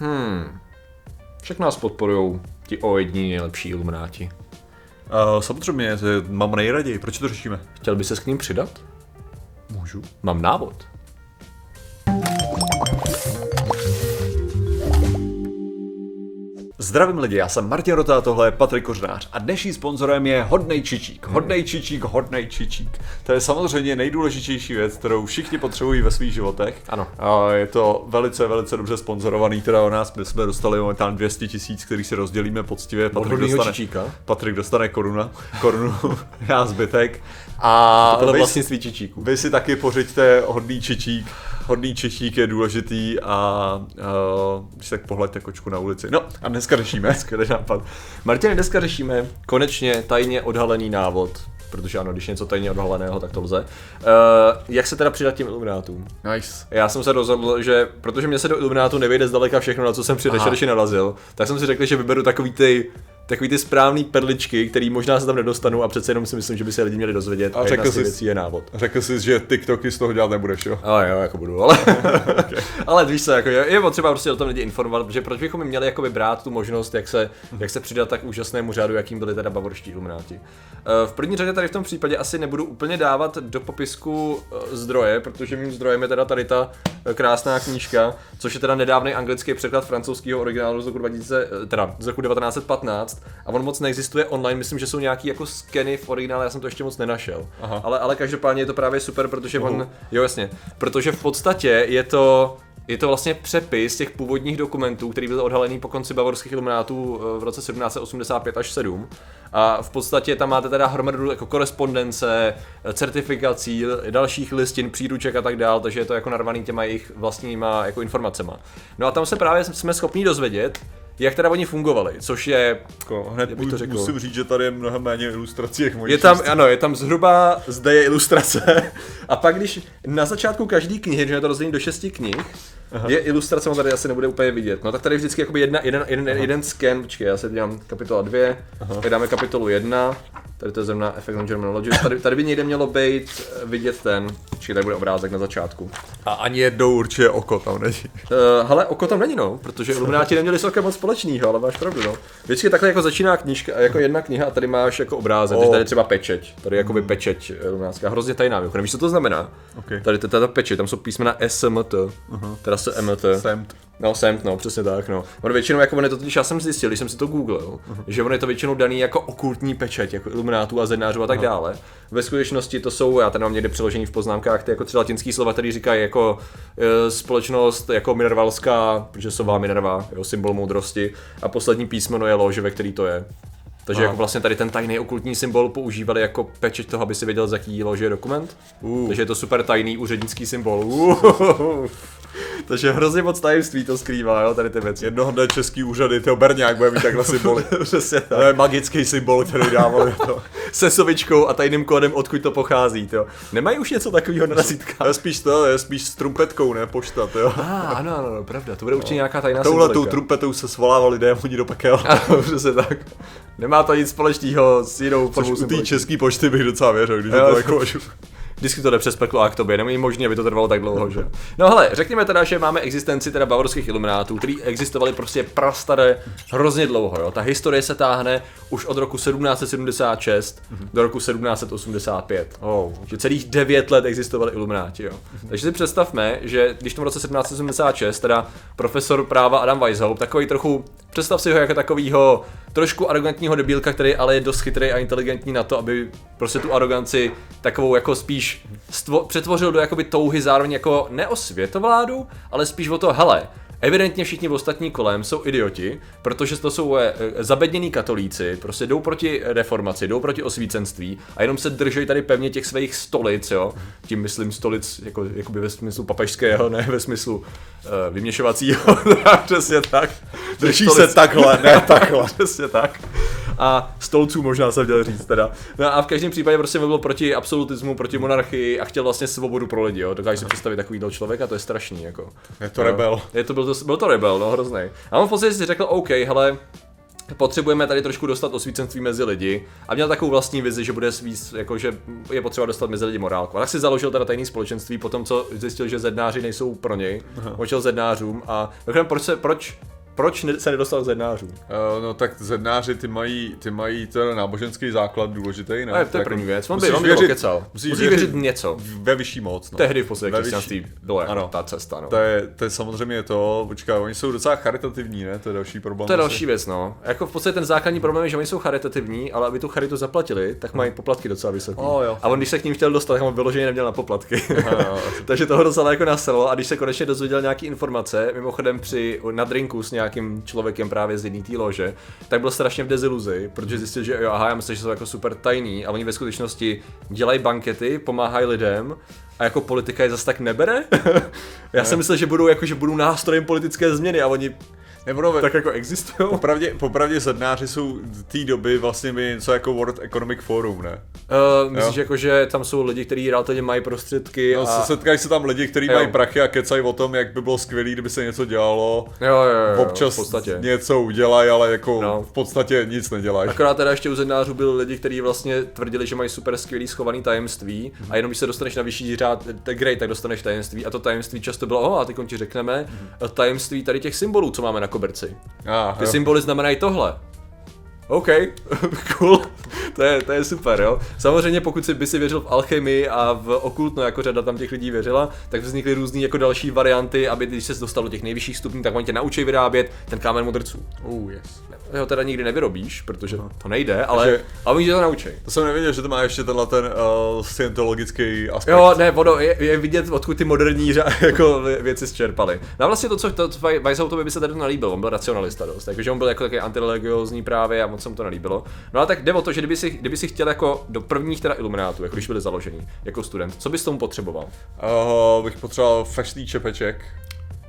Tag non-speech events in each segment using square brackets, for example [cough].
Hmm. Však nás podporují ti o jední nejlepší ilumináti. Uh, samozřejmě, mám nejraději. Proč to řešíme? Chtěl by se k ním přidat? Můžu. Mám návod. Zdravím lidi, já jsem Martin Rota, tohle je Patrik Kořnář a dnešním sponzorem je Hodnej Čičík. Hodnej Čičík, Hodnej Čičík. To je samozřejmě nejdůležitější věc, kterou všichni potřebují ve svých životech. Ano. A je to velice, velice dobře sponzorovaný, teda o nás my jsme dostali momentálně 200 tisíc, který si rozdělíme poctivě. Patrik dostane, Čičíka? Patrik dostane koruna, korunu, [laughs] já zbytek. A vy- vlastnictví Čičíku. vy si taky pořiďte hodný čičík. Hodný čičík je důležitý a uh, když tak pohleďte kočku na ulici. No a dneska řešíme. [laughs] Skvělý nápad. Martin, dneska řešíme konečně tajně odhalený návod, protože ano, když je něco tajně odhaleného, tak to lze. Uh, jak se teda přidat těm iluminátům? Nice. Já jsem se rozhodl, že protože mě se do iluminátu nevejde zdaleka všechno, na co jsem při rešerši narazil, tak jsem si řekl, že vyberu takový ty takový ty správný perličky, který možná se tam nedostanu a přece jenom si myslím, že by se lidi měli dozvědět. A A, řekl jsi- věcí je návod. Řekl jsi, že TikToky z toho dělat nebudeš, jo? Ale jo, jako budu, ale, [laughs] [laughs] ale víš co, jako je, je potřeba prostě o tom lidi informovat, protože proč bychom měli jakoby brát tu možnost, jak se, jak se přidat tak úžasnému řádu, jakým byli teda bavorští ilumináti. Eh, V první řadě tady v tom případě asi nebudu úplně dávat do popisku eh, zdroje, protože mým zdrojem je teda tady ta eh, krásná knížka, což je teda nedávný anglický překlad francouzského originálu z roku 2000, eh, teda z roku 1915 a on moc neexistuje online, myslím, že jsou nějaký jako skeny v originále, já jsem to ještě moc nenašel. Aha. Ale, ale každopádně je to právě super, protože Uhu. on, jo jasně, protože v podstatě je to je to vlastně přepis těch původních dokumentů, který byl odhalený po konci bavorských iluminátů eh, v roce 1785 až 7. A v podstatě tam máte teda hromadu jako korespondence, eh, certifikací, dalších listin, příruček a tak dál, takže je to jako narvaný těma jejich vlastníma jako informacema. No a tam se právě jsme schopni dozvědět, jak teda oni fungovali, což je Jako, hned bych to řekl? musím říct, že tady je mnohem méně ilustrací, jak Je tam, ano, je tam zhruba, zde je ilustrace. [laughs] A pak když na začátku každé knihy, že je to rozdělení do šesti knih, Aha. je ilustrace, on tady asi nebude úplně vidět. No tak tady je vždycky jakoby jedna, jeden, jeden, jeden scan, počkej, já si dělám kapitola 2, tady dáme kapitolu 1, tady to je zrovna Effect on Germanology, tady, tady by někde mělo být eh, vidět ten, počkej, tady bude obrázek na začátku. A ani jednou určitě oko tam není. Uh, hele, oko tam není, no, protože Illuminati neměli s okem moc společného, ale máš pravdu, no. Vždycky takhle jako začíná knížka, jako jedna kniha a tady máš jako obrázek, Oh. tady je třeba pečeť, tady je jakoby pečeť Illuminátská, hrozně tajná, mimochodem, víš, co to znamená? Okay. Tady to je ta pečeť, tam jsou písmena SMT, uh-huh. teda se MT. Semt. No, SEMT, no, přesně tak, no. On většinou, jako on je to totiž, já jsem zjistil, když jsem si to googlil, uh-huh. že on je to většinou daný jako okultní pečeť, jako iluminátů a zednářů a tak dále. Ve skutečnosti to jsou, já tady mám někde přeložení v poznámkách, ty jako tři latinský slova, které říkají jako e, společnost jako minervalská, protože sová minerva, jo, symbol moudrosti, a poslední písmeno je lože, ve který to je. Takže Aha. jako vlastně tady ten tajný okultní symbol používali jako pečeť toho, aby si věděl, z jaký lože je dokument. Uh. Takže je to super tajný úřednický symbol. Uh. [laughs] Takže hrozně moc tajemství to skrývá, jo, tady ty věci. Jednoho dne český úřady, to Berňák bude mít takhle symboly. [laughs] Přesně To je magický symbol, který dávali to. Se sovičkou a tajným kódem, odkud to pochází, jo. Nemají už něco takového na To razítkách? je spíš to, je spíš s trumpetkou, ne pošta, jo. Ah, ano, ano, ano, pravda, to bude určitě nějaká tajná Touhle tou trumpetou se svolávali démoni do pekel. [laughs] Ano, přesně tak. Nemá to nic společného s jinou Což u té české pošty bych docela věřil, když Jo, to- jako... Vždycky to jde přes peklo a k tobě, není možné, aby to trvalo tak dlouho, že? No hele, řekněme teda, že máme existenci teda bavorských iluminátů, který existovali prostě prastaré hrozně dlouho, jo. Ta historie se táhne už od roku 1776 do roku 1785. Oh. Že celých 9 let existovali ilumináti, jo. Takže si představme, že když v tom roce 1776 teda profesor práva Adam Weishaupt, takový trochu, představ si ho jako takovýho trošku arrogantního debílka, který ale je dost chytrý a inteligentní na to, aby prostě tu aroganci takovou jako spíš stvo- přetvořil do jakoby touhy zároveň jako ne o světovládu, ale spíš o to, hele, Evidentně všichni v ostatní kolem jsou idioti, protože to jsou eh, eh, zabednění katolíci, prostě jdou proti reformaci, jdou proti osvícenství a jenom se drží tady pevně těch svých stolic, jo. Tím myslím stolic jako, jakoby ve smyslu papežského, ne ve smyslu uh, vyměšovacího, [laughs] přesně tak. Drží se takhle, [laughs] ne takhle. Přesně tak. A stolců možná jsem chtěl říct teda. No a v každém případě prostě byl proti absolutismu, proti monarchii a chtěl vlastně svobodu pro lidi, jo. Dokážeš si představit takovýhle člověka, to je strašný, jako. Je to rebel. Je to, byl, to, byl to rebel, no hrozný. A on v podstatě si řekl, OK, hele, potřebujeme tady trošku dostat osvícenství mezi lidi a měl takovou vlastní vizi, že bude víc, jako že je potřeba dostat mezi lidi morálku. A tak si založil teda tajný společenství po tom, co zjistil, že zednáři nejsou pro něj. Očel zednářům a proč, se, proč Proč se nedostal k zednářům? Uh, no tak zednáři, ty mají, ty mají ten náboženský základ důležitý, ne? Ale to je Jako první věc. On by, musíš on by věřit- kecal. musíš Musíš věřit věřit něco. Ve vyšší moc, no. Tehdy v podstatě Ve křesťanství jako Ano. ta cesta. No. To je, to je samozřejmě to, počkej, oni jsou docela charitativní, ne? To je další problém. To je další věc, no. Jako v podstatě ten základní problém je, že oni jsou charitativní, ale aby tu charitu zaplatili, tak mají poplatky docela vysoké. O, jo. A on, když se k ním chtěl dostat, tak on vyloženě neměl na poplatky. [laughs] Takže toho docela jako naselo a když se konečně dozvěděl nějaký informace, mimochodem při na drinku s nějakým člověkem právě z jedné té lože, tak byl strašně v deziluzi, protože zjistil, že jo, aha, já myslím, že jsou jako super tajný a oni ve skutečnosti dělají bankety, pomáhají lidem a jako politika je zase tak nebere. [laughs] já jsem myslel, že budou jako, že budou nástrojem politické změny a oni Nebo no, tak jako existují. Popravdě, popravdě zednáři jsou z té doby vlastně by něco jako World Economic Forum, ne? Uh, myslíš, jako, že tam jsou lidi, kteří relativně mají prostředky No, a... setkají se tam lidi, kteří Jo. mají prachy a kecají o tom, jak by bylo skvělé, kdyby se něco dělalo. Jo, jo, jo, jo, Občas v podstatě. něco udělají, ale jako No. v podstatě nic nedělají. Akorát teda ještě u zednářů byli lidi, kteří vlastně tvrdili, že mají super skvělý schovaný tajemství a jenom když se dostaneš na vyšší řád, tak great, tak dostaneš tajemství a to tajemství často bylo, oh, a teď ti řekneme tajemství tady těch symbolů, co máme na koberci. Ah, Ty symboly znamenají tohle. OK, [laughs] cool, to je, to je super, jo. Samozřejmě pokud si by si věřil v alchemii a v okultno, jako řada tam těch lidí věřila, tak vznikly různé jako další varianty, aby když se dostal do těch nejvyšších stupňů, tak oni tě naučí vyrábět ten kámen mudrců. Uh, yes. Ho teda nikdy nevyrobíš, protože to nejde, ale, Takže- ale oni tě to naučí. To jsem nevěděl, že to má ještě tenhle ten uh, scientologický aspekt. Jo, ne, ono, je, je vidět, odkud ty moderní [laughs] jako vě- věci zčerpaly. No a vlastně to, co to, co Weishautovi by se tady nelíbilo, on byl racionalista dost, takže on byl jako takový antireligiózní právě a moc se mu to nelíbilo. No ale tak jde o to, že kdyby si, kdyby si chtěl jako do prvních teda iluminátů, jako když byli založený, jako student, co bys tomu potřeboval? Uh, bych potřeboval fešný čepeček.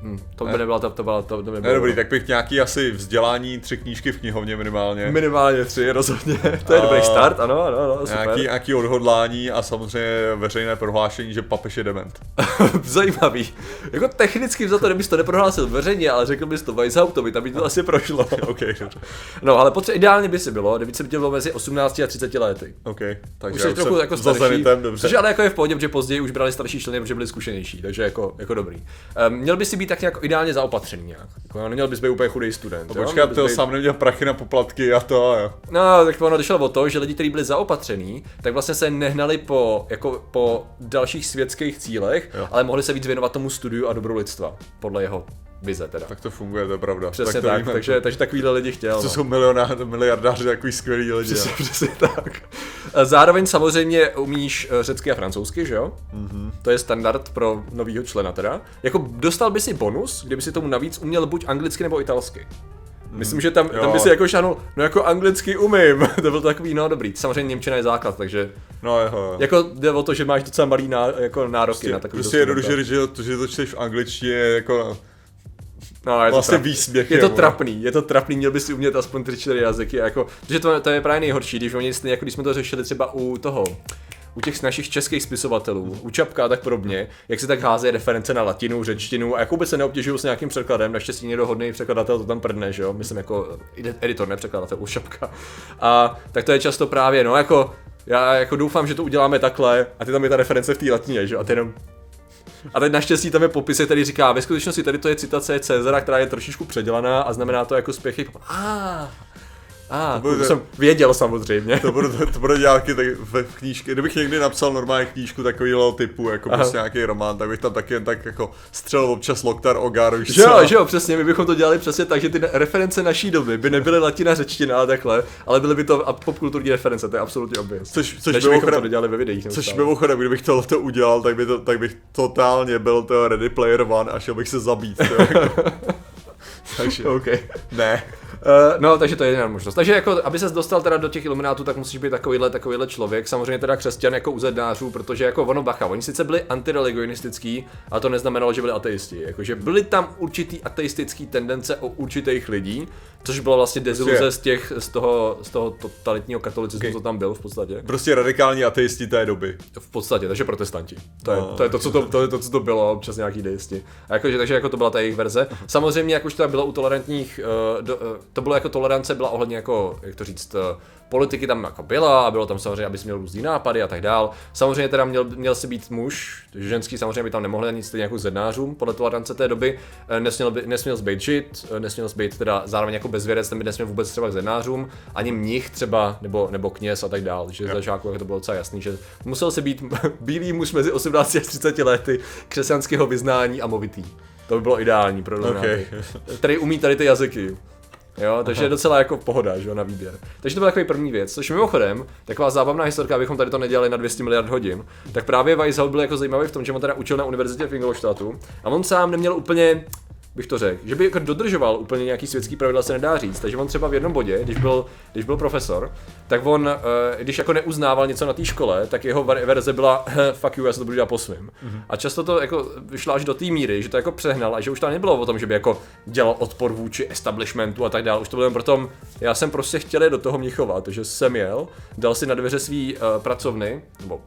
Hm, to by nebyla ta, to byla, to, to by Ne, nebylo. dobrý, tak bych nějaký asi vzdělání, tři knížky v knihovně minimálně. Minimálně tři, rozhodně. [laughs] to je A- dobrý start, ano, ano, ano super. Nějaký, nějaký odhodlání a samozřejmě veřejné prohlášení, že papež je dement. [laughs] Zajímavý. Jako technicky za to, kdybys to neprohlásil veřejně, ale řekl bys to Weishautovi, tam by to asi prošlo. [laughs] OK, dobře. No, ale potře- ideálně by si bylo, kdyby se dělo mezi 18 a 30 lety. OK, takže Už já jsi trochu jako starší, Zenitem, dobře. což ale jako je v pohodě, protože později už brali starší členy, protože byli zkušenější, takže jako, jako dobrý. Um, měl by si být tak nějak ideálně zaopatřený nějak. Jako, neměl bys být úplně chudý student. jo? Měl Počkat, to být- sám neměl prachy na poplatky a to a jo. No, tak ono došlo o to, že lidi, kteří byli zaopatření, tak vlastně se nehnali po, jako, po dalších světských cílech, Jo. ale mohli se víc věnovat tomu studiu a dobru lidstva, podle jeho vize teda. Tak to funguje, to je pravda. Přesně tak, to tak, víme. takže, takže takovýhle lidi chtěl. To no. jsou milionáři, miliardáři, takový skvělí lidi. Přesně, přesně tak. Zároveň samozřejmě umíš eh, řecky a francouzsky, že jo? Mm-hmm. To je standard pro novýho člena teda. Jako dostal by si bonus, kdyby si tomu navíc uměl buď anglicky nebo italsky. Myslím, že tam, tam by si jako šanul, no jako anglicky umím, [laughs] to byl takový, no dobrý, samozřejmě Němčina je základ, takže No jo, jo. jako jde o to, že máš docela malý ná, jako nároky Prostě, na takový prostě jednoduše že to, že to čteš v angličtině jako No, je to vlastně trapný. výsměch. Je to jemu. trapný, je to trapný, měl bys si umět aspoň 3-4 jazyky, jako, protože to, to je právě nejhorší, když oni, jako když jsme to řešili třeba u toho, u těch našich českých spisovatelů, u Čapka a tak podobně, jak se tak hází reference na latinu, řečtinu a jako by se neobtěžují s nějakým překladem, naštěstí někdo hodný překladatel to tam prdne, že jo, myslím jako editor, ne překladatel, u Čapka. A tak to je často právě, no jako, já jako doufám, že to uděláme takhle a ty tam je ta reference v té latině, že jo, a ty jenom a teď naštěstí tam je popis, který říká, ve skutečnosti tady to je citace Cezara, která je trošičku předělaná a znamená to jako spěchy. A, a, to, bude- to jsem věděl samozřejmě. To bude, to, to bude nějaký tak v knížce, kdybych někdy napsal normální knížku takového typu, jako Aha. prostě nějaký román, tak bych tam taky jen tak jako střelil občas Loktar Ogar, víš Že co? jo, že jo, přesně, my bychom to dělali přesně tak, že ty reference naší doby by nebyly latina, řečtina a takhle, ale byly by to popkulturní reference, to je absolutně obvious. Což, což Než bychom to nedělali ve videích. což mimochodem, kdybych tohle udělal, tak, by to, tak bych totálně byl to Ready Player One a šel bych se zabít. To, jako. [laughs] Takže, OK. ne. Uh, no, takže to je jediná možnost. Takže jako, aby se dostal teda do těch iluminátů, tak musíš být takovýhle, takovýhle člověk. Samozřejmě teda křesťan jako u zednářů, protože jako ono bacha, oni sice byli antireligionistický, ale to neznamenalo, že byli ateisti. Jakože byly tam určitý ateistický tendence o určitých lidí, což bylo vlastně deziluze Prostě- z těch, z toho, z toho totalitního katolicismu, Okay. co tam byl v podstatě. Prostě radikální ateisti té doby. V podstatě, takže protestanti. To je, No, to, je to, co to, to, je to, co to bylo, občas nějaký deisti. A jakože, takže jako to byla ta jejich verze. [laughs] Samozřejmě, jak už to bylo u tolerantních uh, do, uh, to bylo jako tolerance, byla ohledně jako, jak to říct, eh, politiky tam jako byla a bylo tam samozřejmě, abys měl různý nápady a tak dál. Samozřejmě teda měl, měl si být muž, ženský samozřejmě by tam nemohli ani stejně jako zednářům podle tolerance té doby. Eh, Nesměl, by, nesměl být žid, eh, nesměl být teda zároveň jako bezvěrec, ten by nesměl vůbec třeba k zednářům, ani mnich třeba, nebo, nebo kněz a tak dál. Že za žáků jako to bylo docela jasný, že musel se být [laughs] bílý muž mezi 18 až 30 lety, křesťanského vyznání a movitý. To by bylo ideální pro. Okay. Který umí tady ty jazyky. Jo, takže je docela jako pohoda, že jo, na výběr. Takže to byla takový první věc. Což mimochodem, taková zábavná historka, abychom tady to nedělali na 200 miliard hodin, tak právě Weishaupt byl jako zajímavý v tom, že on teda učil na univerzitě v Ingolstadtu a on sám neměl úplně bych to řekl, že by jako dodržoval úplně nějaký světský pravidla se nedá říct, takže on třeba v jednom bodě, když byl, když byl profesor, tak on, eh, když jako neuznával něco na té škole, tak jeho ver- verze byla [laughs] fuck you, já se to budu dělat po svým. Mm-hmm. A často to jako vyšlo až do té míry, že to jako přehnal a že už to nebylo o tom, že by jako dělal odpor vůči establishmentu a tak dále. Už to bylo jen proto, já jsem prostě chtěl do toho Mnichova, takže jsem jel, dal si na dveře svý uh, pracovny, nebo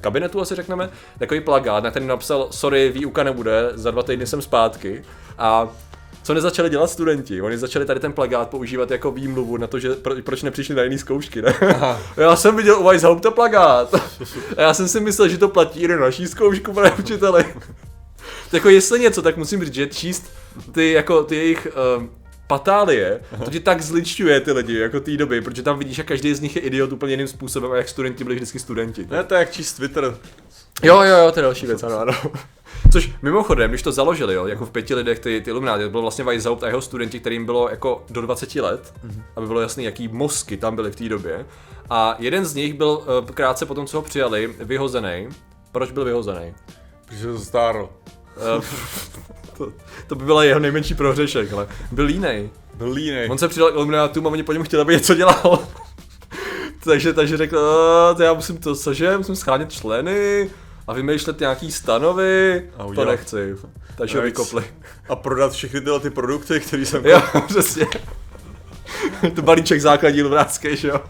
kabinetu asi řekneme, takový plagát, na který napsal, sorry, výuka nebude, za dva týdny jsem zpátky. A co nezačali dělat studenti? Oni začali tady ten plagát používat jako výmluvu na to, že pro, proč nepřišli na jiný zkoušky, ne? [laughs] Já jsem viděl u Weishaupta plagát. A já jsem si myslel, že to platí i na naší zkoušku, pane učiteli. [laughs] To jako jestli něco, tak musím říct, že číst ty, jako, ty jejich um, patálie, to ti tak zličťuje ty lidi, jako té doby, protože tam vidíš, jak každý z nich je idiot úplně jiným způsobem a jak studenti byli vždycky studenti. Ne, to je jak číst Twitter. Jo, jo, jo, to je další věc, ano, ano. Což mimochodem, když to založili, jo, jako v pěti lidech ty, ty Illuminati, to byl vlastně Weishaupt a jeho studenti, kterým bylo jako do 20 let, mm-hmm. aby bylo jasný, jaký mozky tam byly v té době. A jeden z nich byl uh, krátce potom, co ho přijali, vyhozený. Proč byl vyhozený? Protože to stárl. [laughs] To, to, by byla jeho nejmenší prohřešek, ale byl línej. Byl línej. On se přidal k Illuminatům a oni po něm chtěli, aby něco dělal. [laughs] takže, takže řekl, to já musím to, cože, musím schánět členy a vymýšlet nějaký stanovy, A to nechci. Takže ho vykopli. A prodat všechny tyhle ty produkty, které jsem Jo, [laughs] přesně. [laughs] to balíček základní illuminátský, že jo.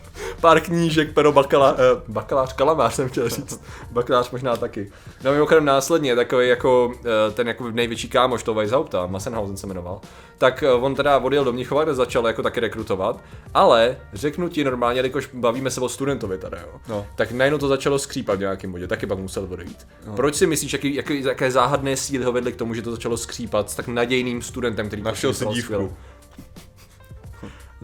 Pár knížek, pero bakala, eh, bakalář, kalamář jsem chtěl říct. Bakalář možná taky. No mimochodem následně takový jako eh, ten jako největší kámoš toho Weishaupta, Massenhausen se jmenoval, tak eh, on teda odjel do Mnichova, kde začal jako taky rekrutovat, ale řeknu ti normálně, jakož bavíme se o studentovi tady, jo. No. Tak najednou to začalo skřípat v nějakém bodě, taky pak musel odejít. No. Proč si myslíš, jaký, jaký, jaké záhadné síly ho vedly k tomu, že to začalo skřípat s tak nadějným studentem, který Našel si dívku. skvěle?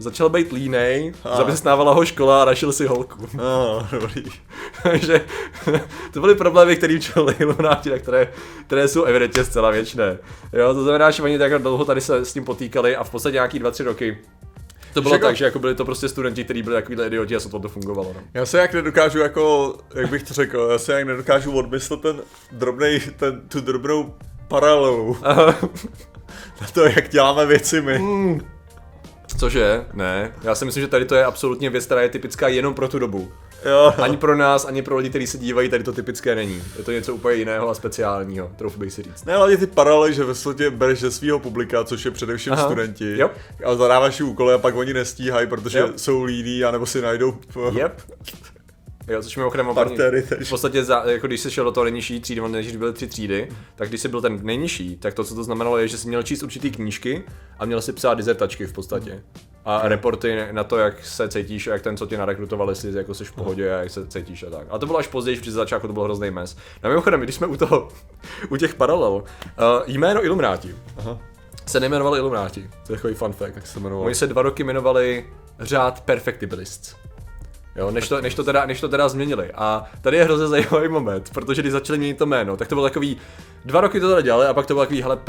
Začal být línej, zaměstnávala ho škola a našel si holku. No, dobrý. [laughs] Takže [laughs] to byly problémy, kterým čelili [laughs] na které, které jsou evidentně zcela věčné. Jo, to znamená, že oni tak dlouho tady se s tím potýkali a v podstatě nějaký 2-3 roky to bylo jako- tak, že jako byli to prostě studenti, kteří byli takovýhle idioti a sotva to fungovalo. No. Já se jak nedokážu jako, jak bych to řekl, já se jak nedokážu odmyslet ten drobnej, ten, tu drobnou paralelu na to, jak děláme věci my. Cože? Ne. Já si myslím, že tady to je absolutně věc, která je typická jenom pro tu dobu. Jo, Ani pro nás, ani pro lidi, kteří se dívají, tady to typické není. Je to něco úplně jiného a speciálního, trochu bych si říct. Ne, hlavně ty paralely, že ve světě bereš ze svého publika, což je především Aha. studenti, Jo. a zadáváš úkoly a pak oni nestíhají, protože Jo. jsou líní, anebo si najdou Yep. Jo, což mimochodem Partéry, v podstatě, za, jako když jsi šel do toho nejnižší třídy, on než byly tři třídy, tak když jsi byl ten nejnižší, tak to, co to znamenalo, je, že jsi měl číst určitý knížky a měl si psát dizertačky v podstatě. A reporty na to, jak se cítíš a jak ten, co tě narekrutoval, jestli jako jsi v pohodě a jak se cítíš a tak. A to bylo až později, za začátku to bylo hrozný mes. No mimochodem, když jsme u toho, [laughs] u těch paralel, uh, jméno Illuminati Aha. se nejmenovali Illuminati. To je takový fun fact. Jak se jmenoval? Oni se dva roky jmenovali řád Perfectibilists. Jo, než to, než, to teda, než to teda změnili. A tady je hrozně zajímavý moment, protože když začali měnit to jméno, tak to bylo takový, dva roky to teda dělali a pak to bylo takový, hele,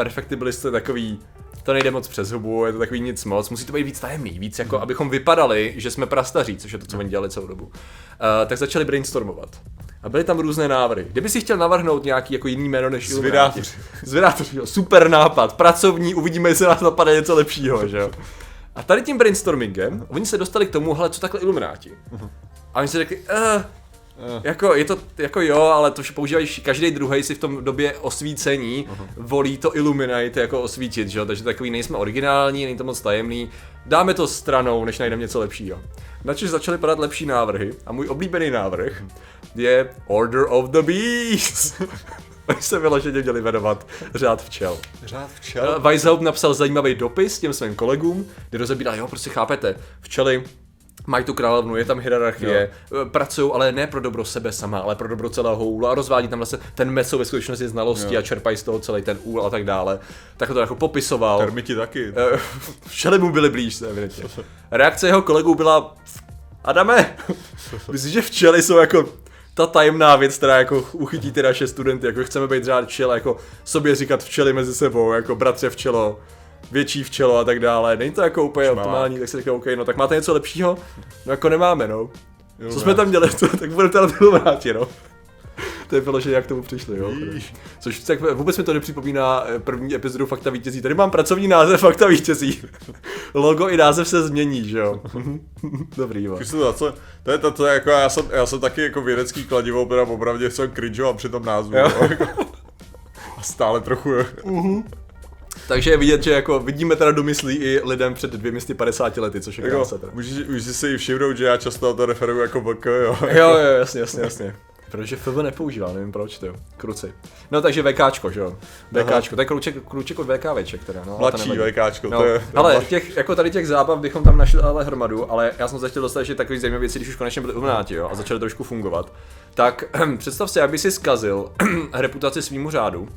je takový, to nejde moc přes hubu, je to takový nic moc, musí to být víc tajemný, víc jako, abychom vypadali, že jsme prastaří, což je to, co oni dělali celou dobu. Uh, tak začali brainstormovat. A byly tam různé návrhy. Kdyby si chtěl navrhnout nějaký jako jiný jméno než. Zvědátoři. Zvědátoři, jo, super nápad, pracovní, uvidíme, jestli nás napadne něco lepšího, že jo. [laughs] A tady tím brainstormingem, oni se dostali k tomu, hele, co takhle Illuminati. A oni si řekli, uh, jako, je to, jako jo, ale to, že používají každý druhý si v tom době osvícení volí to Illuminate jako osvítit, že jo, takže takový nejsme originální, není to moc tajemný, dáme to stranou, než najdeme něco lepšího. Načež začaly padat lepší návrhy a můj oblíbený návrh je Order of the Beast. [laughs] [laughs] Oni se vyloženě měli jmenovat řád včel. Řád včel. Weishaupt napsal zajímavý dopis těm svým kolegům, kde rozebíral, jo, prostě chápete, včely mají tu královnu, je tam hierarchie, pracují ale ne pro dobro sebe sama, ale pro dobro celého úlu a rozvádí tam vlastně ten meso ve skutečnosti znalosti Jo. a čerpají z toho celý ten úl a tak dále. Tak to jako popisoval. Termiti taky. Eh, [laughs] Včely mu byly blíž, evidentně. Reakce jeho kolegů byla, Adame, [laughs] myslím, že včely jsou jako ta tajemná věc, která jako uchytí ty naše studenty, jako chceme být řád včel, jako sobě říkat včely mezi sebou, jako bratře včelo, větší včelo a tak dále. Není to jako úplně Šmalák. optimální, tak si říkám, OK, no tak máte něco lepšího? No jako nemáme, no. Co jsme tam měli, [laughs] to, tak budeme teda to [laughs] vrátit, no. [laughs] To je vyloženě, jak k tomu přišli, jo. Což tak vůbec mi to nepřipomíná eh, první epizodu Fakta vítězí. Tady mám pracovní název Fakta vítězí. [laughs] Logo i název se změní, že jo. [laughs] Dobrý, jo. Co, to je to, to je jako, já jsem, já jsem taky jako vědecký kladivo, teda opravdu jsem cringeoval při tom názvu. Jo. Jo. A stále trochu, jo. Takže je vidět, že jako vidíme teda domyslí i lidem před 250 lety, což je Jako, krása můžeš, můžeš si i všimnout, že já často to referuju jako VK, jo. Jo, jo, jasně, jasně, jasně. Protože FV nepoužívá, nevím proč to, kruci. No takže VKčko, že jo. VKčko, to je kruček, kruček od VKVček teda, no. to Mladší nevadí. VKčko, No, to je... ale těch, jako tady těch zábav bychom tam našli ale hromadu, ale já jsem se chtěl dostat ještě takový zajímavé věci, když už konečně byli ilumináti, jo, a začaly trošku fungovat. Tak [clears throat] představ si, aby si zkazil [clears throat] reputaci svýmu řádu,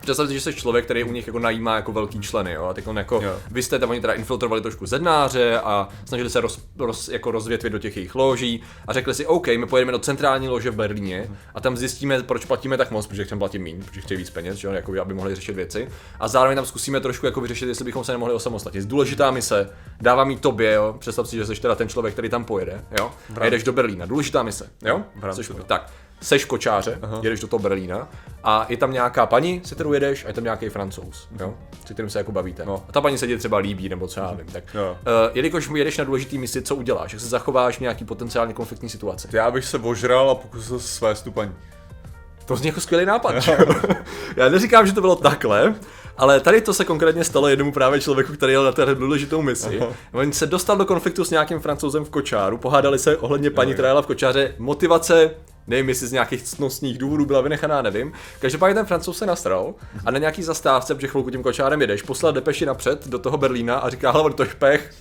Představ si, že jsi člověk, který u nich jako najímá jako velký členy, jo, a teď on jako, Jo. vy jste tam oni teda infiltrovali trošku zednáře a snažili se roz, roz, jako rozvětvit do těch jejich loží a řekli si, OK, my pojedeme do centrální lože v Berlíně a tam zjistíme, proč platíme tak moc, protože chceme platit méně, protože chtějí víc peněz, že jo, jako, aby mohli řešit věci. A zároveň tam zkusíme trošku jako vyřešit, jestli bychom se nemohli osamostatnit. Důležitá mise, dávám jí tobě, jo, představ si, že jsi teda ten člověk, který tam pojede, jo, a jedeš do Berlína. Důležitá mise, jo, Což- tak, seš kočáře, Aha. jedeš do toho Berlína a je tam nějaká paní, se kterou jedeš, a je tam nějaký francouz, jo, se kterým se jako bavíte. No. A ta paní se ti třeba líbí, nebo co já vím. Tak, Jo. uh, jelikož mu jedeš na důležitý misi, co uděláš? Jak se zachováš v nějaký potenciálně konfliktní situaci? Já bych se ožral a pokusil se své stupaní. To zní jako skvělý nápad. [laughs] Já neříkám, že to bylo takhle, ale tady to se konkrétně stalo jednomu právě člověku, který jel na té důležitou misi. On se dostal do konfliktu s nějakým francouzem v kočáru, pohádali se ohledně paní, která jela v kočáře. Motivace, nevím, jestli z nějakých ctnostních důvodů byla vynechaná, nevím. Každopádně ten francouz se nasral a na nějaký zastávce, protože chvilku tím kočárem jedeš, poslal depeši napřed do toho Berlína a říká, hele, to je špech,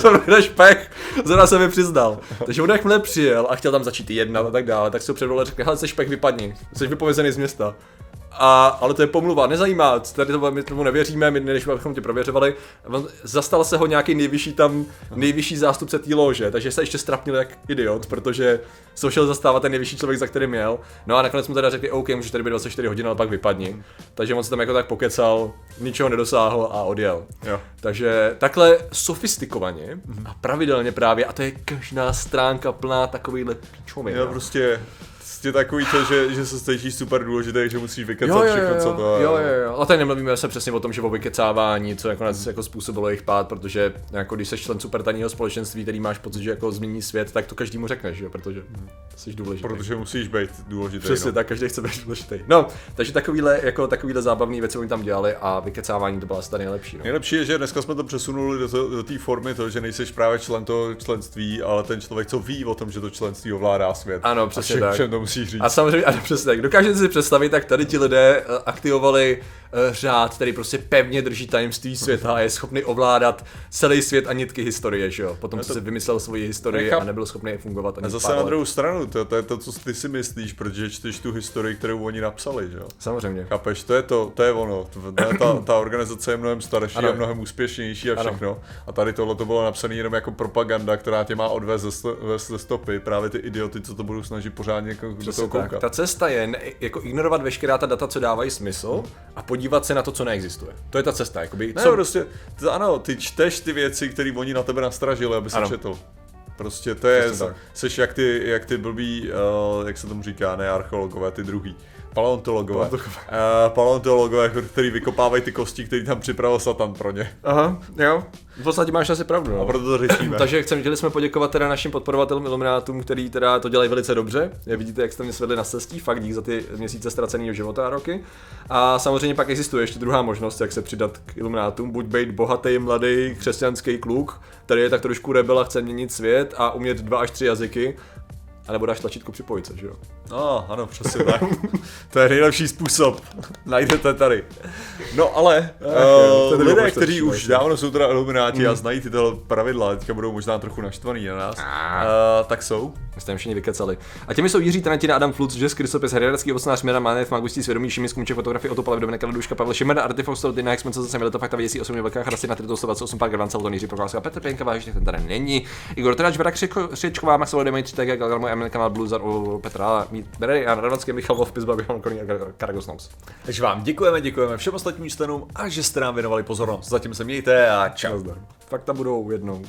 [laughs] to je špech, zrovna se mi přiznal. Takže on jakmile přijel a chtěl tam začít jednat a tak dále, tak se ho předvolil a řekl, hele, jsi špech, vypadni, jsi vypovězený z města. A, ale to je pomluva, nezajímá, tady to, my tomu nevěříme, my než bychom tě prověřovali. Zastal se ho nějaký nejvyšší tam, nejvyšší zástupce té lože, takže se ještě strapnil jak idiot, protože se ho šel zastávat ten nejvyšší člověk, za kterým měl. No a nakonec mu teda řekli, OK, můžeš tady být 24 hodin, ale pak vypadni. Takže on se tam jako tak pokecal, ničeho nedosáhl a odjel. Jo. Takže takhle sofistikovaně a pravidelně právě, a to je každá stránka plná takovýchhle píčovin. Jo, prostě, prostě takový to, že, že se cítíš super důležitý, že musíš vykecat Jo, jo, všechno, jo, co to jo, jo, jo. A tady nemluvíme se přesně o tom, že o vykecávání, co nakonec jako způsobilo jejich pád, protože jako když jsi člen supertajního společenství, který máš pocit, že jako změní svět, tak to každému řekneš, že jo, protože jsi důležitý. Protože musíš být důležitý. Přesně no. tak, každý chce být důležitý. No, takže takovýhle, jako takovýhle zábavné věci oni tam dělali a vykecávání to byla asi ta nejlepší. No. Nejlepší je, že dneska jsme to přesunuli do, té formy to, že nejseš právě člen toho členství, ale ten člověk, co ví o tom, že to členství ovládá svět. Ano, a přesně všem, tak. všem to musíš říct. A samozřejmě, ano, přesně. Dokážete si představit, tak tady ti lidé eh, aktivovali řád, který prostě pevně drží tajemství světa a je schopný ovládat celý svět a nitky historie, že jo? Potom, co si vymyslel svoji historii Nechápu. a nebyl schopný fungovat ani A zase na druhou stranu, to, to je to, co ty si myslíš, protože čteš tu historii, kterou oni napsali, že jo? Samozřejmě. Chápeš, to je to, to je ono. To- Ta, ta, [clears throat] ta organizace je mnohem starší Ano. a mnohem úspěšnější a Ano. všechno. A tady tohle to bylo napsané jenom jako propaganda, která tě má odvést ze, sto, ze stopy. Právě ty idioty, co to budou snažit pořádně jako do toho tak. koukat. Ta cesta je ne, jako ignorovat veškerá ta data, co dávají smysl a podívat se na to, co neexistuje. To je ta cesta, jakoby, Ne, co, prostě, to, ano, ty čteš ty věci, které oni na tebe nastražili, aby se četl. Prostě to je, seš jak ty, jak ty blbý, uh, jak se tomu říká, ne archeologové, ty druhý. Paleontologové. Paleontologové. Uh, paleontologové, který vykopávají ty kosti, který tam připravil Satan pro ně. Aha, jo. V podstatě máš asi pravdu. A No. proto to řešíme. [clears throat] Takže chcem, chtěli jsme poděkovat teda našim podporovatelům Iluminátům, který teda to dělají velice dobře. Jak vidíte, jak jste mě svedli na cestí, fakt dík za ty měsíce ztraceného života a roky. A samozřejmě pak existuje ještě druhá možnost, jak se přidat k Iluminátům. Buď být bohatý, mladý, křesťanský kluk, který je tak trošku rebel a chce měnit svět a umět dva až tři jazyky, a nebo dáš tlačítko připojit se, že jo? No, ano, přesně tak. to je nejlepší způsob. Najdete tady. No ale jo, to uh, je lidé, kteří to už dávno jsou teda ilumináti a znají tyto pravidla, teďka budou možná trochu naštvaný na nás, uh, tak jsou. My jste všichni vykecali. A těmi jsou Jiří Tarantina, Adam Fluc, Jess Krysopis, Heriarský ocenář Měra Manev, Magustí Svědomí, Šimis Kumček, fotografie Oto Palev, Dominika Leduška, Pavel Šimeda, Artifact, Strotina, Expense, zase Mileta, Fakta, Věcí, osobně velká chrasty na 128 pár Gaván, Salton, Jiří Procházka, Petr Pěnka, vážně ten tady není. Igor Terač, Vera Křičko- Křičková, Max Volodymyr, 3 TG, Galgarmo, Emil Kamal, Bluzar, Petra, Berery, Jan Radvanský, Michal Wolf, Pizba, Běhan Koní a Karagos Noms. Takže vám děkujeme, děkujeme všem ostatním členům a že jste nám věnovali pozornost. Zatím se mějte a čau. Nazdar. Fakta budou jednou.